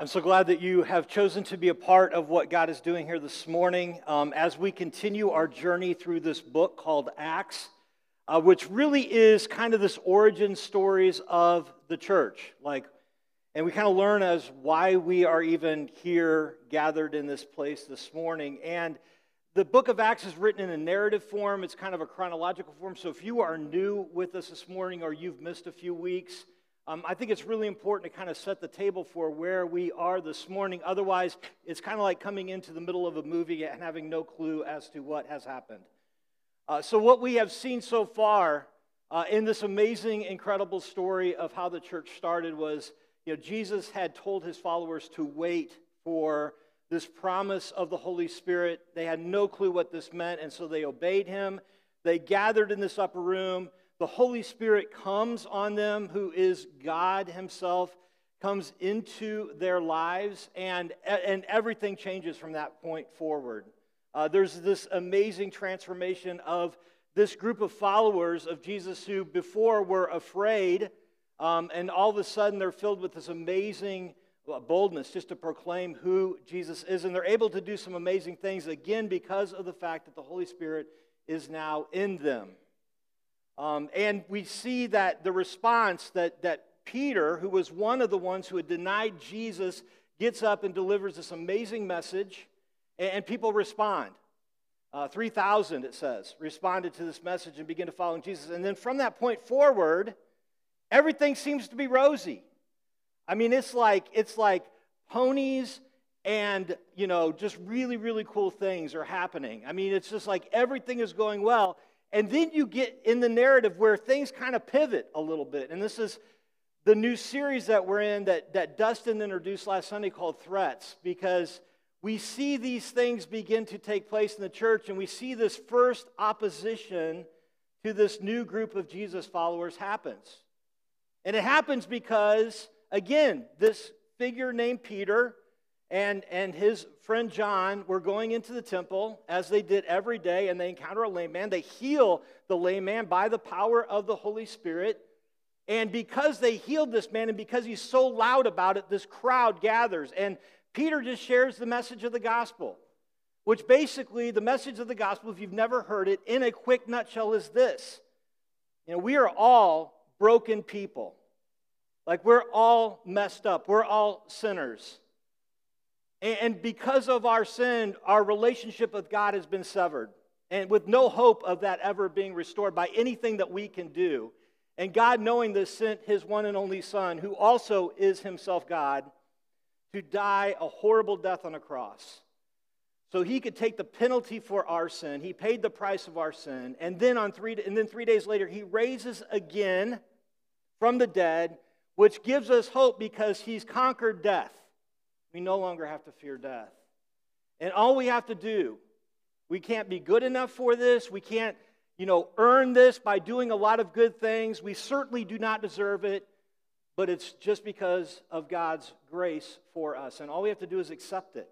I'm so glad that you have chosen to be a part of what God is doing here this morning um, as we continue our journey through this book called Acts, uh, which really is kind of this origin stories of the church. Like, and we kind of learn as why we are even here gathered in this place this morning. And the book of Acts is written in a narrative form, it's kind of a chronological form. So if you are new with us this morning or you've missed a few weeks, um, I think it's really important to kind of set the table for where we are this morning. Otherwise, it's kind of like coming into the middle of a movie and having no clue as to what has happened. Uh, so, what we have seen so far uh, in this amazing, incredible story of how the church started was you know, Jesus had told his followers to wait for this promise of the Holy Spirit. They had no clue what this meant, and so they obeyed him. They gathered in this upper room the Holy Spirit comes on them, who is God Himself, comes into their lives, and, and everything changes from that point forward. Uh, there's this amazing transformation of this group of followers of Jesus who before were afraid, um, and all of a sudden they're filled with this amazing boldness just to proclaim who Jesus is. And they're able to do some amazing things, again, because of the fact that the Holy Spirit is now in them. Um, and we see that the response that, that Peter, who was one of the ones who had denied Jesus, gets up and delivers this amazing message, and, and people respond. Uh, 3,000, it says, responded to this message and began to follow Jesus. And then from that point forward, everything seems to be rosy. I mean, it's like, it's like ponies and, you know, just really, really cool things are happening. I mean, it's just like everything is going well. And then you get in the narrative where things kind of pivot a little bit. And this is the new series that we're in that, that Dustin introduced last Sunday called Threats, because we see these things begin to take place in the church, and we see this first opposition to this new group of Jesus followers happens. And it happens because, again, this figure named Peter and, and his friend John were going into the temple as they did every day, and they encounter a lame man. They heal the lame man by the power of the Holy Spirit. And because they healed this man, and because he's so loud about it, this crowd gathers. And Peter just shares the message of the gospel, which basically, the message of the gospel, if you've never heard it, in a quick nutshell, is this. You know, we are all broken people. Like, we're all messed up, we're all sinners. And because of our sin, our relationship with God has been severed. And with no hope of that ever being restored by anything that we can do. And God, knowing this, sent his one and only Son, who also is himself God, to die a horrible death on a cross. So he could take the penalty for our sin. He paid the price of our sin. And then, on three, and then three days later, he raises again from the dead, which gives us hope because he's conquered death. We no longer have to fear death. And all we have to do, we can't be good enough for this. We can't, you know, earn this by doing a lot of good things. We certainly do not deserve it, but it's just because of God's grace for us. And all we have to do is accept it.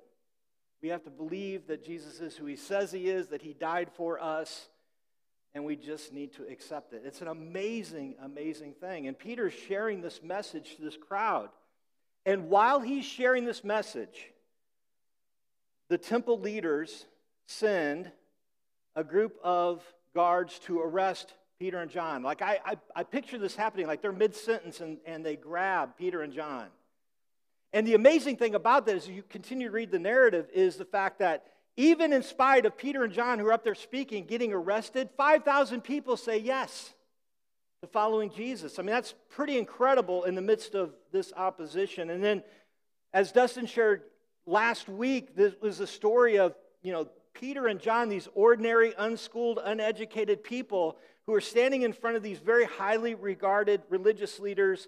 We have to believe that Jesus is who he says he is, that he died for us, and we just need to accept it. It's an amazing, amazing thing. And Peter's sharing this message to this crowd. And while he's sharing this message, the temple leaders send a group of guards to arrest Peter and John. Like, I, I, I picture this happening, like they're mid sentence and, and they grab Peter and John. And the amazing thing about that is, you continue to read the narrative, is the fact that even in spite of Peter and John, who are up there speaking, getting arrested, 5,000 people say yes to following Jesus. I mean, that's pretty incredible in the midst of this opposition. And then, as Dustin shared last week, this was a story of, you know, Peter and John, these ordinary, unschooled, uneducated people who are standing in front of these very highly regarded religious leaders,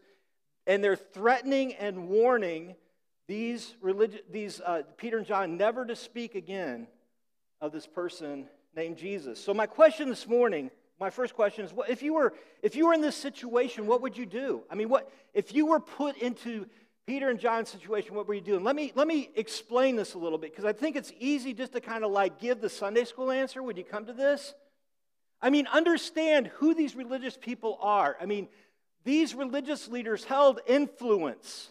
and they're threatening and warning these, religi- these uh, Peter and John never to speak again of this person named Jesus. So, my question this morning my first question is what, if you were if you were in this situation what would you do? I mean what if you were put into peter and john's situation what were you doing? Let me let me explain this a little bit because i think it's easy just to kind of like give the sunday school answer when you come to this. I mean understand who these religious people are. I mean these religious leaders held influence.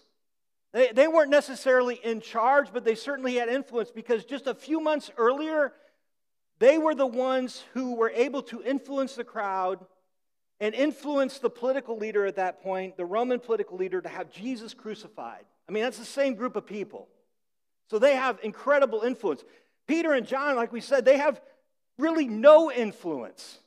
They, they weren't necessarily in charge, but they certainly had influence because just a few months earlier, they were the ones who were able to influence the crowd and influence the political leader at that point, the Roman political leader, to have Jesus crucified. I mean, that's the same group of people. So they have incredible influence. Peter and John, like we said, they have really no influence,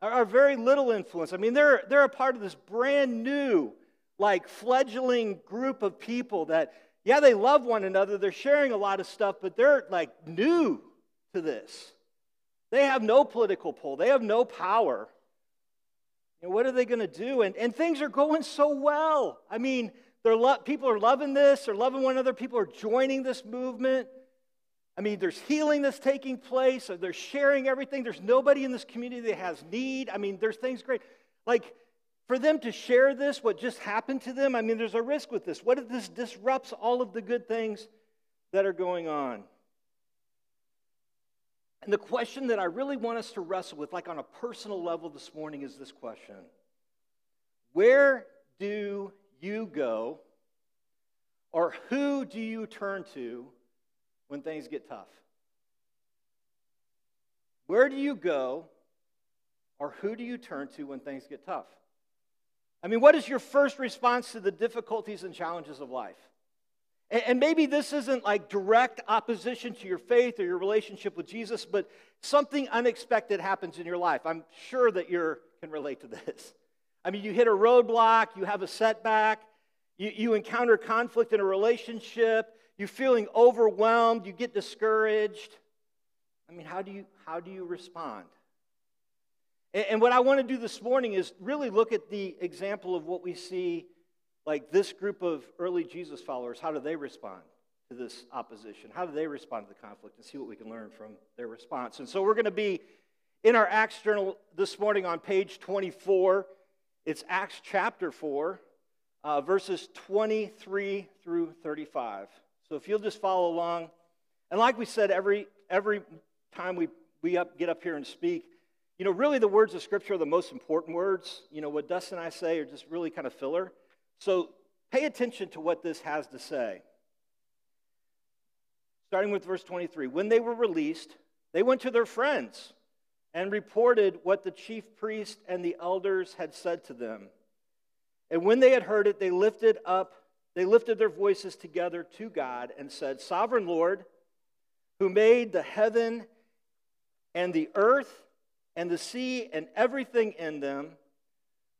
or very little influence. I mean, they're, they're a part of this brand new, like, fledgling group of people that, yeah, they love one another, they're sharing a lot of stuff, but they're like new to this. They have no political pull, they have no power. You know, what are they going to do? And, and things are going so well. I mean, they're lo- people are loving this, they're loving one another, people are joining this movement. I mean, there's healing that's taking place, they're sharing everything. There's nobody in this community that has need. I mean, there's things great. Like, for them to share this, what just happened to them, I mean, there's a risk with this. What if this disrupts all of the good things that are going on? And the question that I really want us to wrestle with, like on a personal level this morning, is this question Where do you go, or who do you turn to when things get tough? Where do you go, or who do you turn to when things get tough? I mean, what is your first response to the difficulties and challenges of life? And maybe this isn't like direct opposition to your faith or your relationship with Jesus, but something unexpected happens in your life. I'm sure that you can relate to this. I mean, you hit a roadblock, you have a setback, you, you encounter conflict in a relationship, you're feeling overwhelmed, you get discouraged. I mean, how do you, how do you respond? And, and what I want to do this morning is really look at the example of what we see like this group of early Jesus followers, how do they respond to this opposition? How do they respond to the conflict and see what we can learn from their response? And so we're going to be in our Acts journal this morning on page 24. It's Acts chapter 4, uh, verses 23 through 35. So if you'll just follow along. And like we said, every, every time we, we up, get up here and speak, you know, really the words of Scripture are the most important words. You know, what Dustin and I say are just really kind of filler. So pay attention to what this has to say. Starting with verse 23. When they were released, they went to their friends and reported what the chief priest and the elders had said to them. And when they had heard it, they lifted up, they lifted their voices together to God and said, Sovereign Lord, who made the heaven and the earth and the sea and everything in them,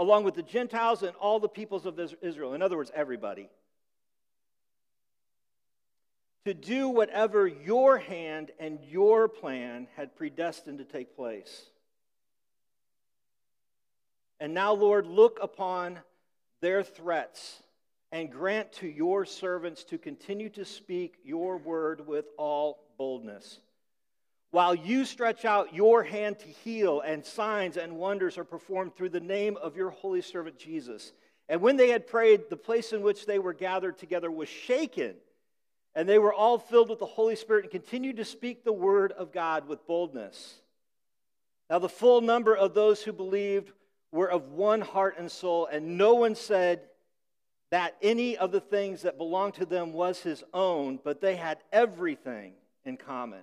along with the Gentiles and all the peoples of Israel. In other words, everybody. To do whatever your hand and your plan had predestined to take place. And now, Lord, look upon their threats and grant to your servants to continue to speak your word with all boldness while you stretch out your hand to heal, and signs and wonders are performed through the name of your holy servant Jesus. And when they had prayed, the place in which they were gathered together was shaken, and they were all filled with the Holy Spirit and continued to speak the word of God with boldness. Now, the full number of those who believed were of one heart and soul, and no one said that any of the things that belonged to them was his own, but they had everything in common.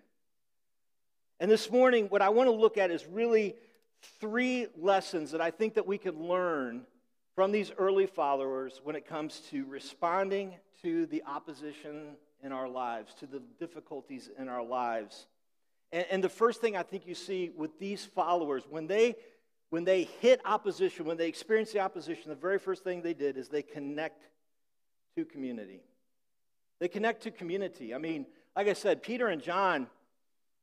And this morning, what I want to look at is really three lessons that I think that we can learn from these early followers when it comes to responding to the opposition in our lives, to the difficulties in our lives. And, and the first thing I think you see with these followers, when they when they hit opposition, when they experience the opposition, the very first thing they did is they connect to community. They connect to community. I mean, like I said, Peter and John,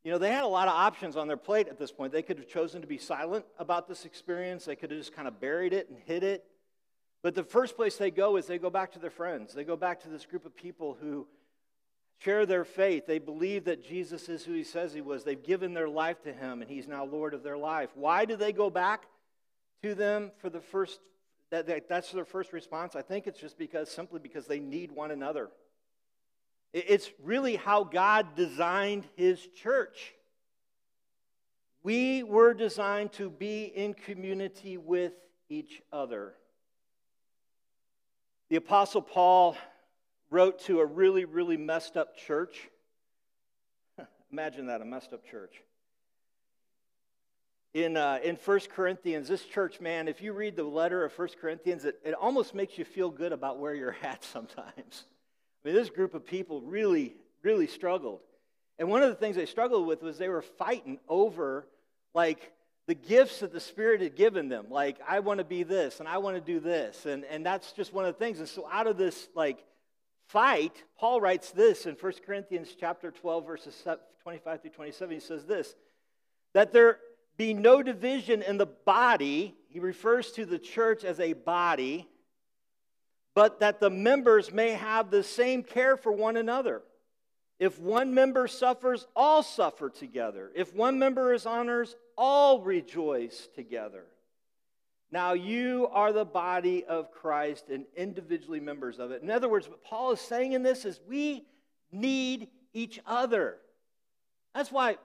you know, they had a lot of options on their plate at this point. They could have chosen to be silent about this experience, they could have just kind of buried it and hid it. But the first place they go is they go back to their friends. They go back to this group of people who share their faith. They believe that Jesus is who he says he was. They've given their life to him, and he's now Lord of their life. Why do they go back to them for the first? That, that, that's their first response. I think it's just because, simply because they need one another. It's really how God designed his church. We were designed to be in community with each other. The Apostle Paul wrote to a really, really messed up church. Imagine that, a messed up church. In, uh, in 1 Corinthians, this church, man, if you read the letter of 1 Corinthians, it, it almost makes you feel good about where you're at sometimes. I mean, this group of people really, really struggled. And one of the things they struggled with was they were fighting over, like, the gifts that the Spirit had given them. Like, I want to be this and I want to do this. And, and that's just one of the things. And so, out of this, like, fight, Paul writes this in 1 Corinthians chapter 12, verses 25 through 27. He says this that there be no division in the body. He refers to the church as a body, but that the members may have the same care for one another. If one member suffers, all suffer together. If one member is honored, all rejoice together. Now you are the body of Christ and individually members of it. In other words, what Paul is saying in this is we need each other. That's why,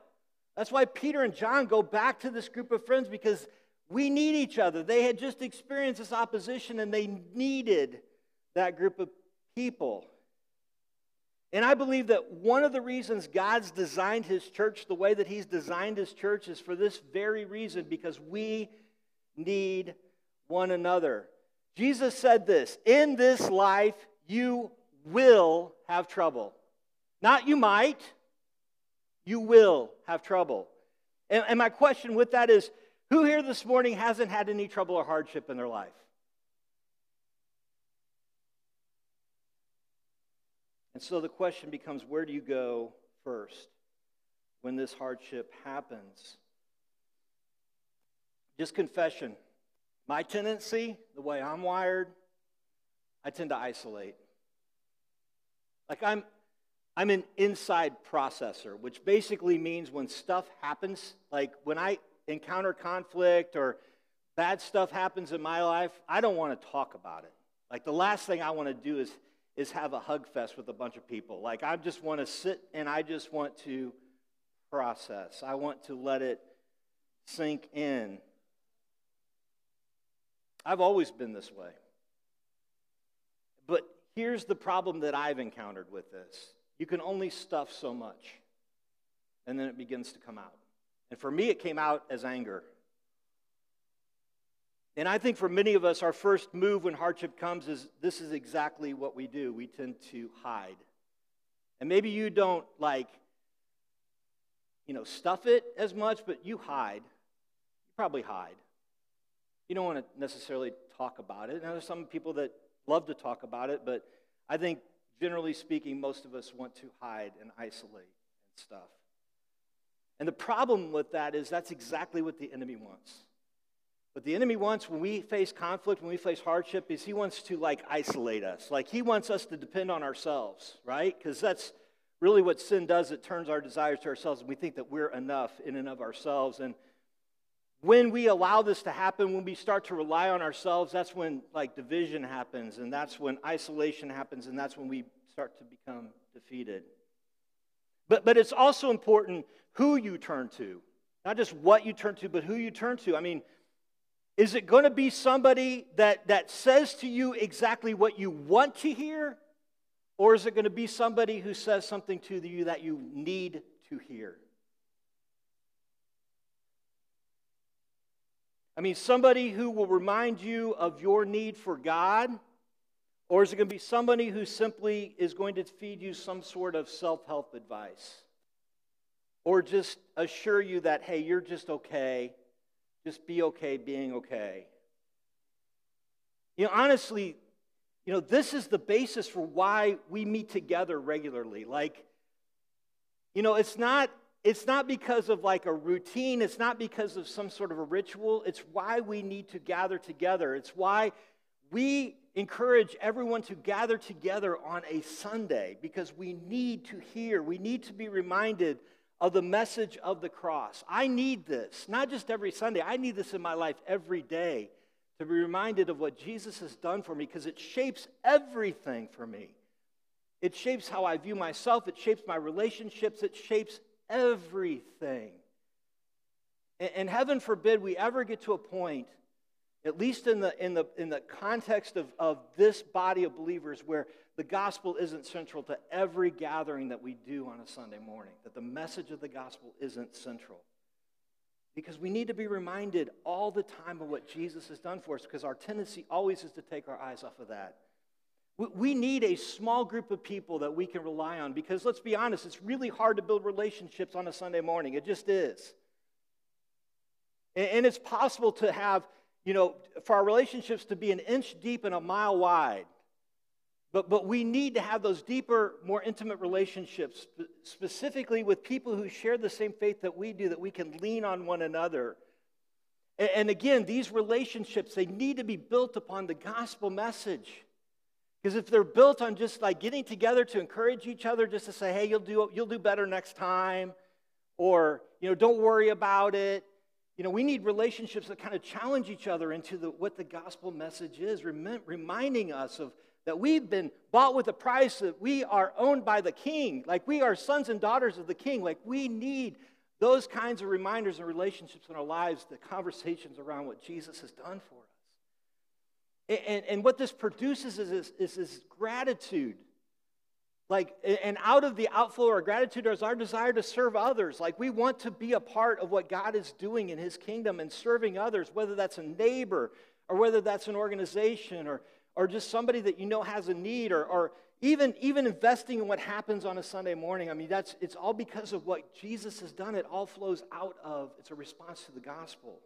that's why Peter and John go back to this group of friends because we need each other. They had just experienced this opposition and they needed that group of people. And I believe that one of the reasons God's designed his church the way that he's designed his church is for this very reason because we need one another. Jesus said this In this life, you will have trouble. Not you might, you will have trouble. And, and, my question with that is who here this morning hasn't had any trouble or hardship in their life? So the question becomes where do you go first when this hardship happens? Just confession. My tendency, the way I'm wired, I tend to isolate. Like I'm I'm an inside processor, which basically means when stuff happens, like when I encounter conflict or bad stuff happens in my life, I don't want to talk about it. Like the last thing I want to do is is have a hug fest with a bunch of people. Like I just want to sit and I just want to process. I want to let it sink in. I've always been this way. But here's the problem that I've encountered with this you can only stuff so much, and then it begins to come out. And for me, it came out as anger. And I think for many of us, our first move when hardship comes is this is exactly what we do. We tend to hide. And maybe you don't like, you know, stuff it as much, but you hide. You probably hide. You don't want to necessarily talk about it. Now, there's some people that love to talk about it, but I think generally speaking, most of us want to hide and isolate and stuff. And the problem with that is that's exactly what the enemy wants. What the enemy wants when we face conflict, when we face hardship, is he wants to like isolate us. Like he wants us to depend on ourselves, right? Because that's really what sin does. It turns our desires to ourselves, and we think that we're enough in and of ourselves. And when we allow this to happen, when we start to rely on ourselves, that's when like division happens, and that's when isolation happens, and that's when we start to become defeated. But, but it's also important who you turn to, not just what you turn to, but who you turn to. I mean, is it going to be somebody that, that says to you exactly what you want to hear? Or is it going to be somebody who says something to you that you need to hear? I mean, somebody who will remind you of your need for God, Or is it going to be somebody who simply is going to feed you some sort of self help advice? Or just assure you that, hey, you're just okay. Just be okay being okay. You know, honestly, you know, this is the basis for why we meet together regularly. Like, you know, it's not it's not because of like a routine, it's not because of some sort of a ritual. It's why we need to gather together. It's why we encourage everyone to gather together on a Sunday because we need to hear, we need to be reminded of the message of the cross. I need this, not just every Sunday, I need this in my life every day to be reminded of what Jesus has done for me because it shapes everything for me. It shapes how I view myself, it shapes my relationships, it shapes everything. And heaven forbid we ever get to a point, at least in the, in the, in the context of, of this body of believers, where the gospel isn't central to every gathering that we do on a Sunday morning, that the message of the gospel isn't central. Because we need to be reminded all the time of what Jesus has done for us, because our tendency always is to take our eyes off of that. We need a small group of people that we can rely on because let's be honest, it's really hard to build relationships on a Sunday morning. It just is. And it's possible to have, you know, for our relationships to be an inch deep and a mile wide. But, but we need to have those deeper, more intimate relationships, specifically with people who share the same faith that we do, that we can lean on one another. And again, these relationships, they need to be built upon the gospel message. Because if they're built on just like getting together to encourage each other, just to say, hey, you'll do, you'll do better next time, or, you know, don't worry about it. You know, we need relationships that kind of challenge each other into the, what the gospel message is, reminding us of that we've been bought with a price, that we are owned by the king, like we are sons and daughters of the king. Like we need those kinds of reminders and relationships in our lives, the conversations around what Jesus has done for us. And, and what this produces is this, is this gratitude. Like, and out of the outflow of gratitude is our desire to serve others. Like, we want to be a part of what God is doing in His kingdom and serving others, whether that's a neighbor or whether that's an organization or, or just somebody that you know has a need or, or even, even investing in what happens on a Sunday morning. I mean, that's, it's all because of what Jesus has done. It all flows out of, it's a response to the gospel.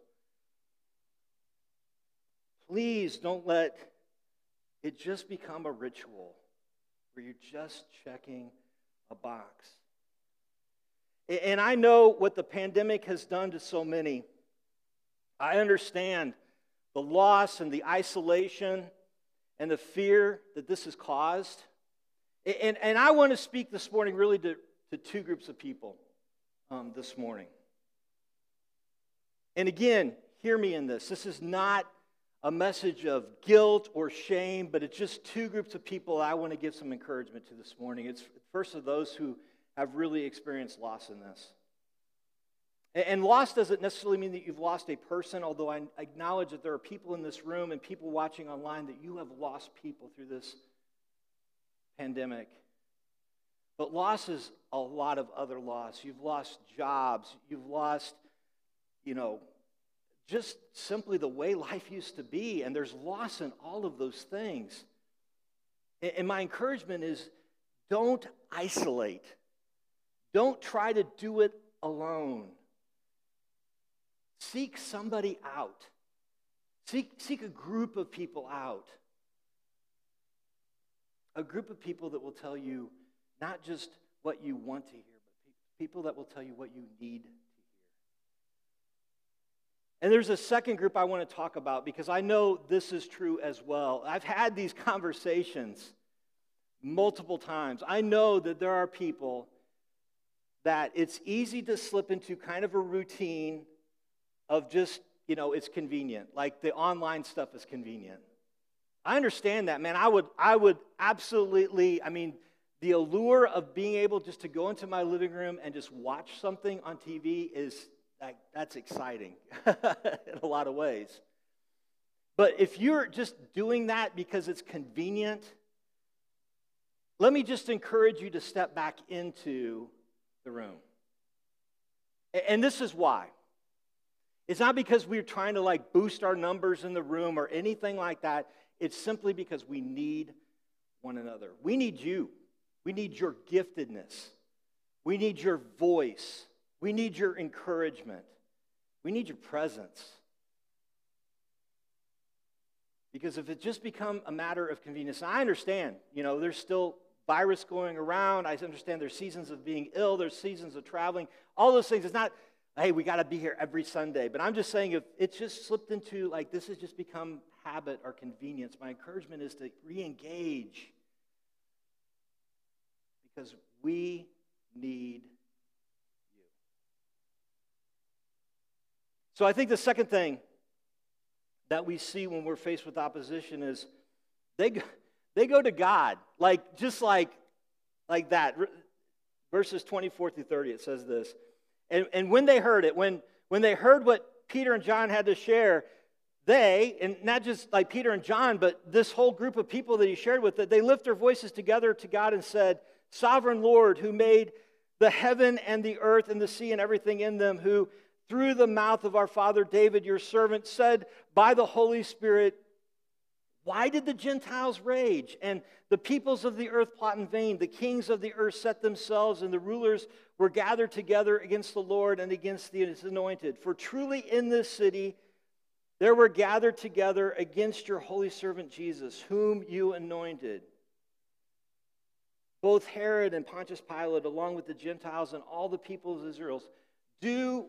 Please don't let it just become a ritual where you're just checking a box. And I know what the pandemic has done to so many. I understand the loss and the isolation and the fear that this has caused. And, and I want to speak this morning really to, to two groups of people um, this morning. And again, hear me in this. This is not a message of guilt or shame, but it's just two groups of people I want to give some encouragement to this morning. It's first of those who have really experienced loss in this. And loss doesn't necessarily mean that you've lost a person, although I acknowledge that there are people in this room and people watching online that you have lost people through this pandemic. But loss is a lot of other loss. You've lost jobs, you've lost, you know, just simply the way life used to be, and there's loss in all of those things. And my encouragement is don't isolate, don't try to do it alone. Seek somebody out, seek, seek a group of people out. A group of people that will tell you not just what you want to hear, but people that will tell you what you need to hear. and there's a second group I want to talk about because I know this is true as well. I've had these conversations multiple times. I know that there are people that it's easy to slip into kind of a routine of just, you know, it's convenient. Like the online stuff is convenient. I understand that, man. I would I would absolutely, I mean, the allure of being able just to go into my living room and just watch something on TV is that, that's exciting in a lot of ways. But if you're just doing that because it's convenient, let me just encourage you to step back into the room. And this is why. It's not because we're trying to like boost our numbers in the room or anything like that. It's simply because we need one another. We need you. We need your giftedness. We need your voice. We need your encouragement. We need your presence. Because if it just become a matter of convenience, I understand, you know, there's still virus going around. I understand there's seasons of being ill, there's seasons of traveling, all those things. It's not, hey, we got to be here every Sunday. But I'm just saying, if it's just slipped into like this has just become habit or convenience, my encouragement is to re engage because we need you. So I think the second thing that we see when we're faced with opposition is they go, they go to God, like just like like that. Verses 24 through 30, it says this. And, and when they heard it, when, when they heard what Peter and John had to share, they, and not just like Peter and John, but this whole group of people that he shared with, that they lift their voices together to God and said, Sovereign Lord, who made the heaven and the earth and the sea and everything in them, who through the mouth of our father David, your servant, said by the Holy Spirit, Why did the Gentiles rage and the peoples of the earth plot in vain? The kings of the earth set themselves, and the rulers were gathered together against the Lord and against the anointed. For truly in this city there were gathered together against your holy servant Jesus, whom you anointed. Both Herod and Pontius Pilate, along with the Gentiles and all the people of Israel, do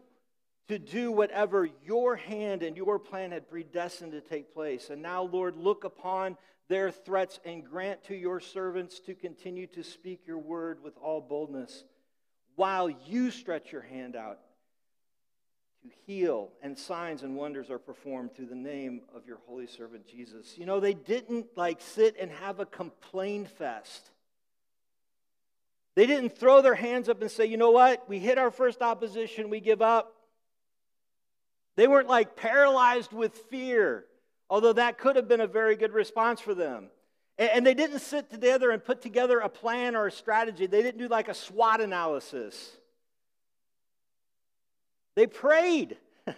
to do whatever your hand and your plan had predestined to take place. And now, Lord, look upon their threats and grant to your servants to continue to speak your word with all boldness while you stretch your hand out to heal, and signs and wonders are performed through the name of your holy servant Jesus. You know, they didn't like sit and have a complain fest. They didn't throw their hands up and say, you know what, we hit our first opposition, we give up. They weren't like paralyzed with fear, although that could have been a very good response for them. And they didn't sit together and put together a plan or a strategy. They didn't do like a SWOT analysis. They prayed.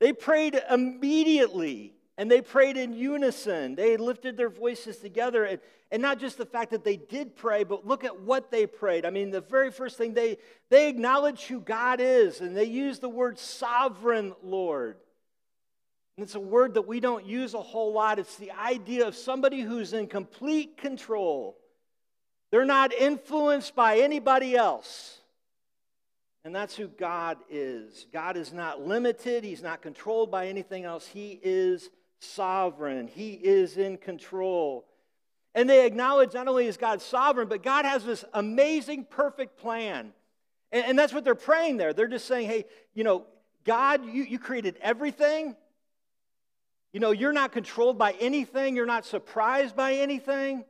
they prayed immediately and they prayed in unison. They lifted their voices together. And, and not just the fact that they did pray, but look at what they prayed. I mean, the very first thing, they, they acknowledge who God is, and they use the word sovereign Lord. And it's a word that we don't use a whole lot. It's the idea of somebody who's in complete control. They're not influenced by anybody else. And that's who God is. God is not limited, He's not controlled by anything else. He is sovereign, He is in control. And they acknowledge not only is God sovereign, but God has this amazing, perfect plan. And, and that's what they're praying there. They're just saying, hey, you know, God, you, you created everything. You know, you're not controlled by anything, you're not surprised by anything.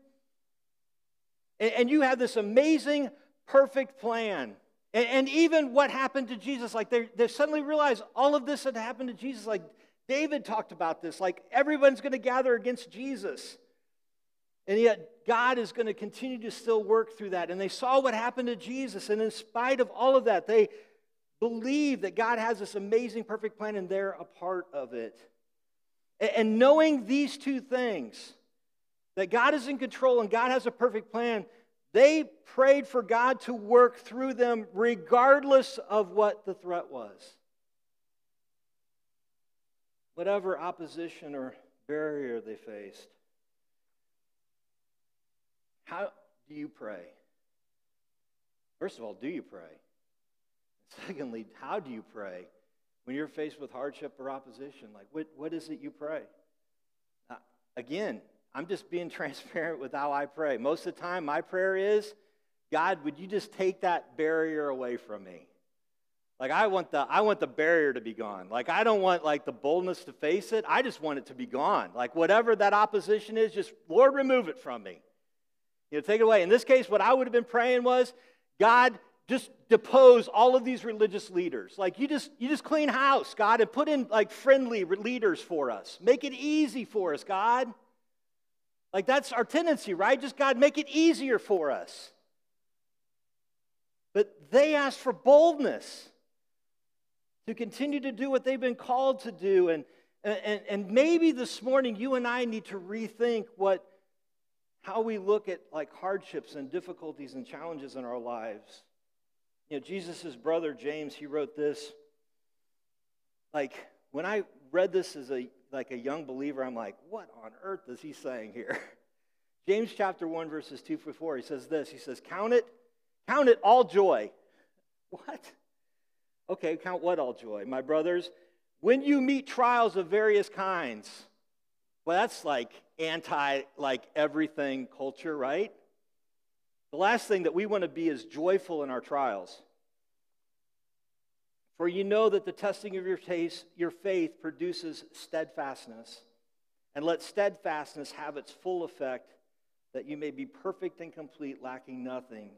And, and you have this amazing, perfect plan. And, and, even what happened to Jesus, like they, they suddenly realized all of this had happened to Jesus. Like David talked about this, like everyone's going to gather against Jesus. And yet, God is going to continue to still work through that. And they saw what happened to Jesus. And in spite of all of that, they believe that God has this amazing, perfect plan, and they're a part of it. And knowing these two things, that God is in control and God has a perfect plan, they prayed for God to work through them regardless of what the threat was. Whatever opposition or barrier they faced. How do you pray? First of all, do you pray? Secondly, how do you pray when you're faced with hardship or opposition? Like, what, what is it you pray? Uh, again, I'm just being transparent with how I pray. Most of the time, my prayer is, God, would you just take that barrier away from me? Like I want the I want the barrier to be gone. Like I don't want like the boldness to face it. I just want it to be gone. Like whatever that opposition is, just Lord remove it from me. You know, take it away. In this case, what I would have been praying was, God, just depose all of these religious leaders. Like you just you just clean house, God, and put in like friendly leaders for us. Make it easy for us, God. Like that's our tendency, right? Just God, make it easier for us. But they asked for boldness to continue to do what they've been called to do. And, and, and maybe this morning you and I need to rethink what how we look at like hardships and difficulties and challenges in our lives. You know, Jesus' brother James, he wrote this. Like, when I read this as a like a young believer, I'm like, what on earth is he saying here? James chapter 1, verses 2 through 4, he says this. He says, Count it, count it all joy. What? Okay, count what all joy? My brothers, when you meet trials of various kinds. Well, that's like anti like everything culture, right? The last thing that we want to be is joyful in our trials. For you know that the testing of your, taste, your faith produces steadfastness. And let steadfastness have its full effect, that you may be perfect and complete, lacking nothing.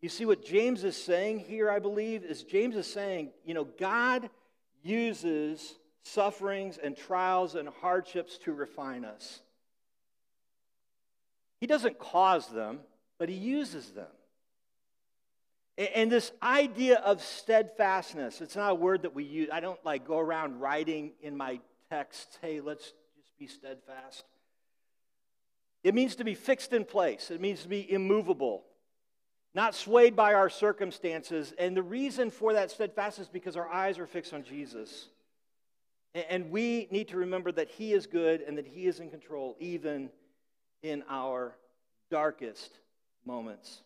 You see what James is saying here, I believe, is James is saying, you know, God uses sufferings and trials and hardships to refine us. He doesn't cause them, but he uses them. And this idea of steadfastness, it's not a word that we use. I don't like go around writing in my texts, hey, let's just be steadfast. It means to be fixed in place, it means to be immovable, not swayed by our circumstances. And the reason for that steadfastness is because our eyes are fixed on Jesus. And we need to remember that He is good and that He is in control, even in our darkest moments.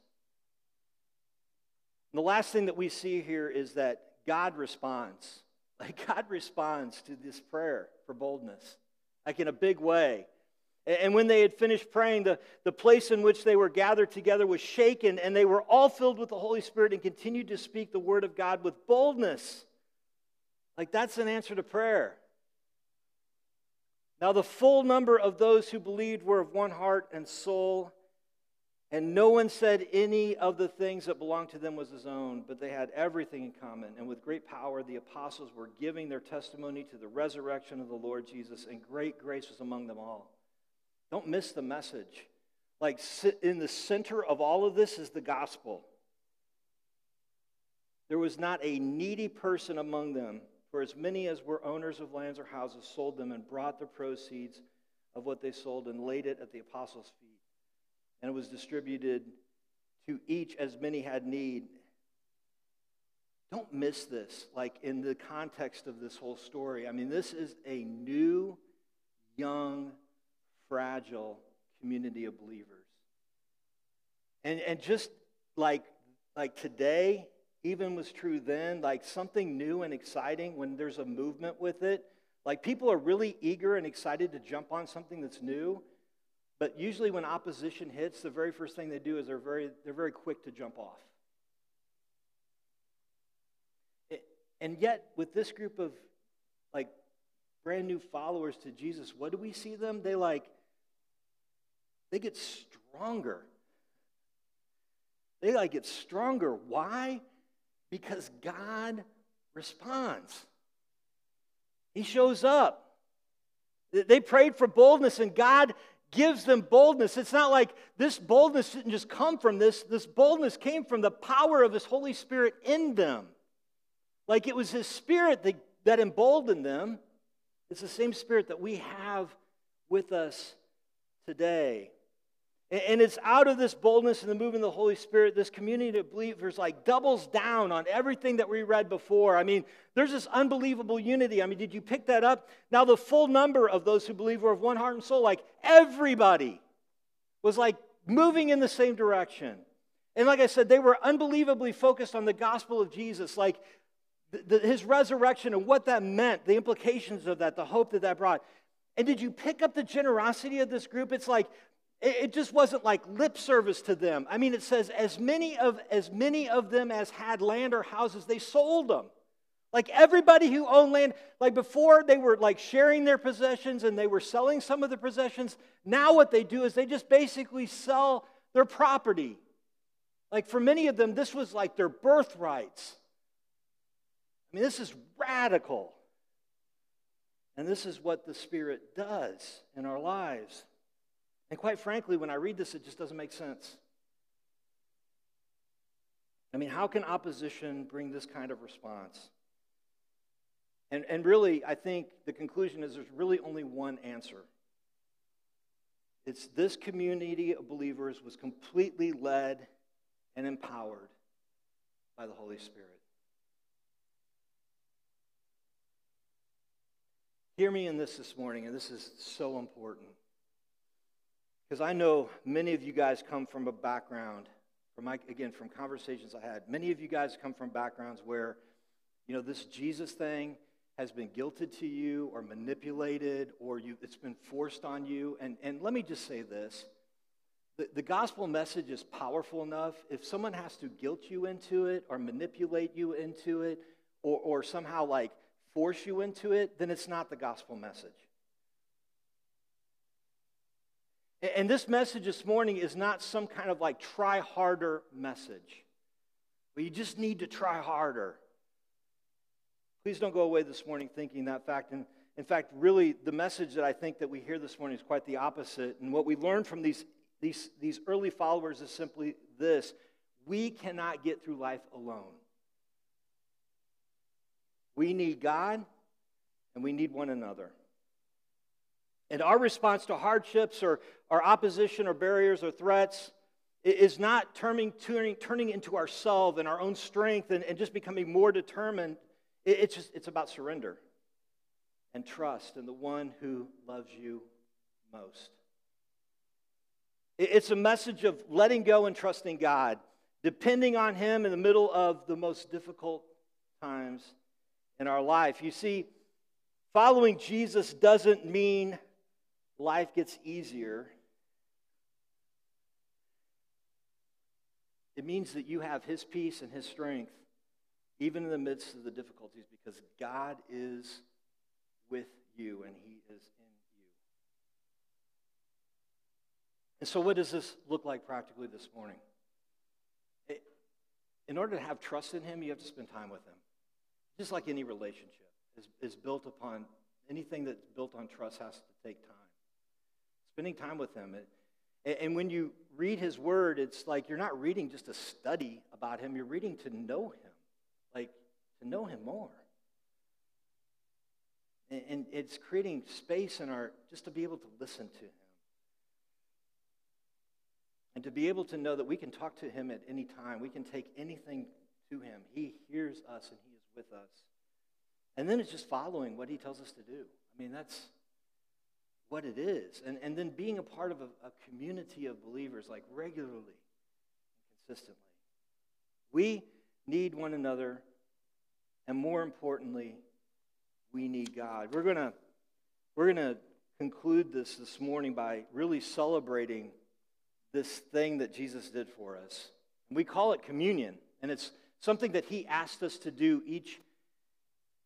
And the last thing that we see here is that God responds. Like God responds to this prayer for boldness, like in a big way. And when they had finished praying, the, the place in which they were gathered together was shaken, and they were all filled with the Holy Spirit and continued to speak the word of God with boldness. Like that's an answer to prayer. Now, the full number of those who believed were of one heart and soul. And no one said any of the things that belonged to them was his own, but they had everything in common. And with great power, the apostles were giving their testimony to the resurrection of the Lord Jesus, and great grace was among them all. Don't miss the message. Like, in the center of all of this is the gospel. There was not a needy person among them, for as many as were owners of lands or houses sold them and brought the proceeds of what they sold and laid it at the apostles' feet and it was distributed to each as many had need. Don't miss this, like in the context of this whole story. I mean, this is a new, young, fragile community of believers. And, and just like, like today, even was true then, like something new and exciting when there's a movement with it. Like people are really eager and excited to jump on something that's new. But usually, when opposition hits, the very first thing they do is they're very, they're very quick to jump off. It, and yet, with this group of like brand new followers to Jesus, what do we see them? They like, they get stronger. They like get stronger. Why? Because God responds. He shows up. They prayed for boldness, and God gives them boldness. It's not like this boldness didn't just come from this, this boldness came from the power of His Holy Spirit in them. Like it was His Spirit that, that emboldened them. It's the same Spirit that we have with us today. And it's out of this boldness and the movement of the Holy Spirit, this community of believers like doubles down on everything that we read before. I mean, there's this unbelievable unity. I mean, did you pick that up? Now, the full number of those who believe were of one heart and soul, like everybody was like moving in the same direction. And like I said, they were unbelievably focused on the gospel of Jesus, like the, his resurrection and what that meant, the implications of that, the hope that that brought. And did you pick up the generosity of this group? It's like it just wasn't like lip service to them. I mean, it says, as many of, as many of them as had land or houses, they sold them. Like everybody who owned land, like before they were like sharing their possessions and they were selling some of the possessions. Now what they do is they just basically sell their property. Like for many of them, this was like their birthrights. I mean, this is radical. And this is what the Spirit does in our lives. And quite frankly, when I read this, it just doesn't make sense. I mean, how can opposition bring this kind of response? And, and really, I think the conclusion is there's really only one answer. It's this community of believers was completely led and empowered by the Holy Spirit. Hear me in this this morning, and this is so important. Because I know many of you guys come from a background, from my, again, from conversations I had, many of you guys come from backgrounds where, you know, this Jesus thing has been guilted to you or manipulated or you, it's been forced on you. And, and let me just say this the, the gospel message is powerful enough. If someone has to guilt you into it or manipulate you into it or, or somehow like force you into it, then it's not the gospel message. And this message this morning is not some kind of like try harder message. But you just need to try harder. Please don't go away this morning thinking that fact. And in fact, really, the message that I think that we hear this morning is quite the opposite. And what we learn from these, these, these early followers is simply this we cannot get through life alone. We need God and we need one another. And our response to hardships or, or opposition or barriers or threats is not turning, turning, turning into ourselves and our own strength and, and just becoming more determined it's just it's about surrender and trust in the one who loves you most. It's a message of letting go and trusting God, depending on Him in the middle of the most difficult times in our life. You see, following Jesus doesn't mean life gets easier. It means that you have His peace and His strength even in the midst of the difficulties, because God is with you and He is in you. And so, what does this look like practically this morning? In order to have trust in Him, you have to spend time with Him. Just like any relationship is, is built upon, anything that's built on trust has to take time. Spending time with Him. And when you read His Word, it's like you're not reading just a study about Him, you're reading to know Him like to know him more. And it's creating space in our, just to be able to listen to him. And to be able to know that we can talk to him at any time. We can take anything to him. He hears us and he is with us. And then it's just following what he tells us to do. I mean, that's what it is. And, and then being a part of a, a community of believers, like regularly and consistently. We need one another, and more importantly, we need God. We're going to we're going to conclude this this morning by really celebrating this thing that Jesus did for us. We call it communion, and it's something that he asked us to do each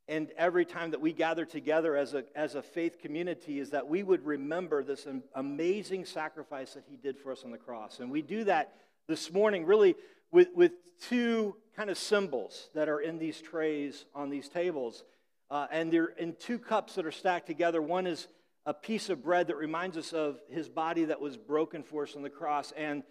and every time that we gather together as a, as a faith community is that we would remember this amazing sacrifice that he did for us on the cross. And we do that this morning really with, with two kind of symbols that are in these trays on these tables. Uh, and they're in two cups that are stacked together. One is a piece of bread that reminds us of his body that was broken for us on the cross. And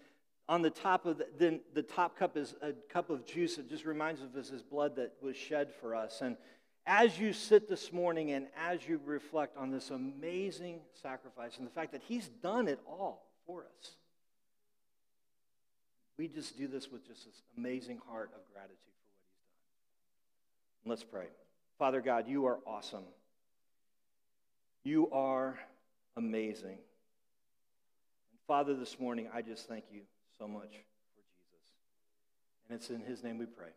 on the top of the, then the top cup is a cup of juice that just reminds us of his blood that was shed for us. And as you sit this morning and as you reflect on this amazing sacrifice and the fact that he's done it all for us, we just do this with just this amazing heart of gratitude for what he's done. Let's pray. Father God, you are awesome. You are amazing. And Father, this morning, I just thank you so much for Jesus. And it's in his name we pray.